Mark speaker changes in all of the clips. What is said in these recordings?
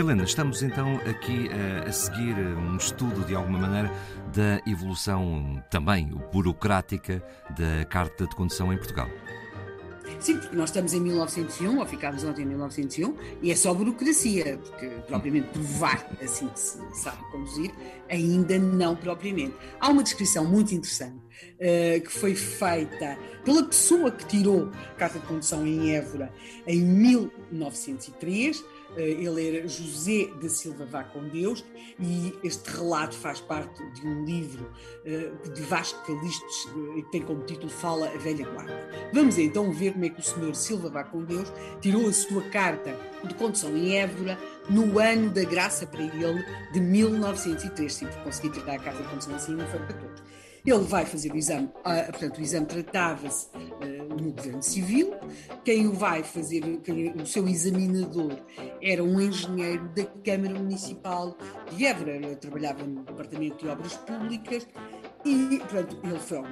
Speaker 1: Helena, estamos então aqui a, seguir um estudo, de alguma maneira, da evolução também burocrática da Carta de Condução em Portugal.
Speaker 2: Sim, porque nós estamos em 1901, ou ficámos ontem em 1901, e é só burocracia, porque propriamente provar assim que se sabe conduzir, ainda não propriamente. Há uma descrição muito interessante uh, que foi feita pela pessoa que tirou a Carta de Condução em Évora em 1903 eh, ele era José da Silva Vá com Deus e este relato faz parte de um livro eh, de Vasco Calistes que tem como título Fala a Velha Guarda. Vamos então ver como é que o senhor Silva Vá com Deus tirou a sua carta de condução em Évora no ano da graça para ele de 1903. Sim, por conseguir tirar a carta de condução assim não foi para todos. Ele vai fazer o exame, ah, portanto, o exame tratava-se uh, no governo civil. Quem o vai fazer, quem, o seu examinador era um engenheiro da Câmara Municipal de Évora. Ele trabalhava no Departamento de Obras Públicas e, portanto, ele foi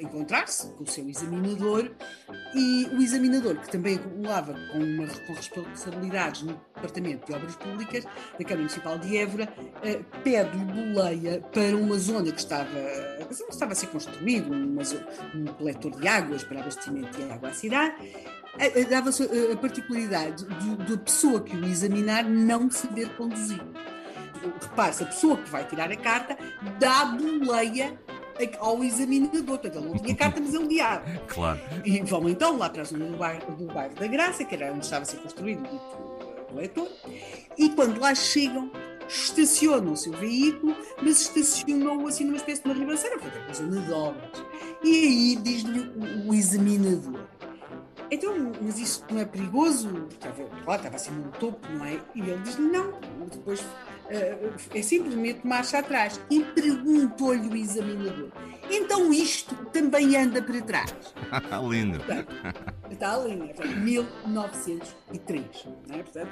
Speaker 2: encontrar-se com o seu examinador e o examinador, que também acumulava com, uma, com responsabilidades no Departamento de Obras Públicas da Câmara Municipal de Évora, eh, pede-lhe boleia para uma zona que estava, estava a ser construído, uma, um coletor de águas para abastecimento de água à cidade, dava-se a particularidade da pessoa que o examinar não saber conduzir. Repare-se, a pessoa que vai tirar a carta dá boleia ao examinador. Portanto, ele não tinha carta, mas ele guiava.
Speaker 1: Claro.
Speaker 2: E vão então lá para a zona do bairro, do bairro da Graça, que era onde estava a ser construído o coletor, e quando lá chegam, estacionam o seu veículo, mas estacionou assim numa espécie de uma ribanceira, portanto, uma de obras. E aí diz-lhe o, o examinador. Então, mas isso não é perigoso? Estava, lá, estava assim no topo, não é? E ele diz não. Depois uh, é simplesmente marcha atrás. E perguntou-lhe o examinador: então isto também anda para trás?
Speaker 1: lindo.
Speaker 2: está lindo. É 1903. Não é? Portanto,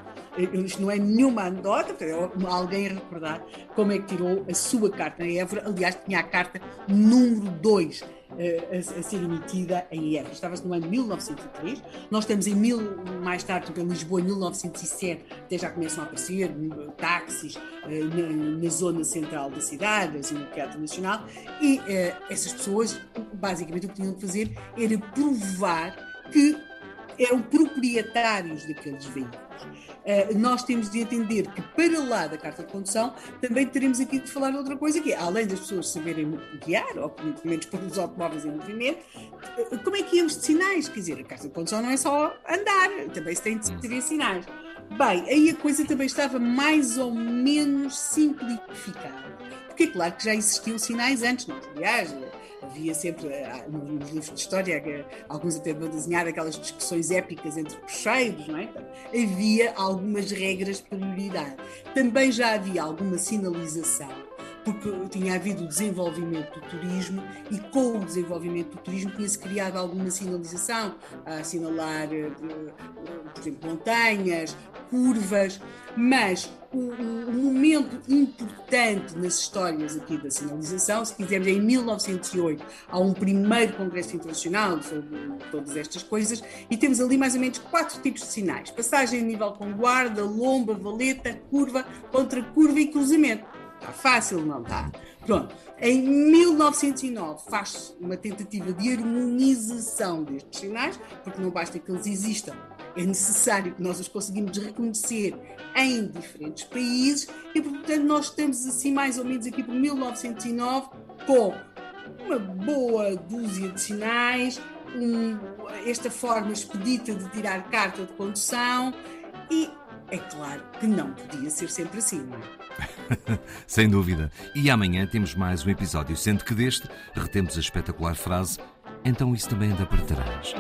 Speaker 2: isto não é nenhuma anedota, é alguém a recordar como é que tirou a sua carta na Évora. Aliás, tinha a carta número 2 a, a, ser emitida em Évora. Estava-se no ano 1903, nós estamos em mil, mais tarde, em Lisboa, em 1907, até já começam a aparecer táxis eh, na, na zona central da cidade, assim no Teatro Nacional, e eh, essas pessoas, basicamente, o que tinham de fazer era provar que eram proprietários daqueles veículos. Uh, nós temos de entender que, para lá da carta de condução, também teremos aqui de falar outra coisa, que é, além das pessoas saberem guiar, ou pelo menos pôr os automóveis em movimento, uh, como é que é os de sinais? Quer dizer, a carta de condução não é só andar, também se tem de ter sinais. Bem, aí a coisa também estava mais ou menos simplificada. Porque é claro que já existiam sinais antes, não? Aliás, havia sempre, eh, nos livros de história, alguns até vão desenhar aquelas discussões épicas entre cocheiros, não é? Havia algumas regras de prioridade. Também já havia alguma sinalização porque tinha havido o desenvolvimento do turismo e com o desenvolvimento do turismo tinha-se criado alguma sinalização, a assinalar, eh, por exemplo, montanhas, curvas, mas o, o, momento importante nas histórias aqui da sinalização, se quisermos, em 1908 há um primeiro congresso internacional sobre todas estas coisas e temos ali mais ou menos quatro tipos de sinais: passagem a nível com guarda, lomba, valeta, curva, contra curva e cruzamento. Está fácil, não está? Pronto. Em 1909 faz-se uma tentativa de harmonização destes sinais, porque não basta que eles existam é necessário que nós os conseguimos reconhecer em diferentes países e, portanto, nós estamos assim mais ou menos aqui por 1909 com uma boa dúzia de sinais, um, esta forma expedita de tirar carta de condução e é claro que não podia ser sempre assim, não é?
Speaker 1: Sem dúvida. E amanhã temos mais um episódio, sendo que deste retemos a espetacular frase: então isso também anda para trás.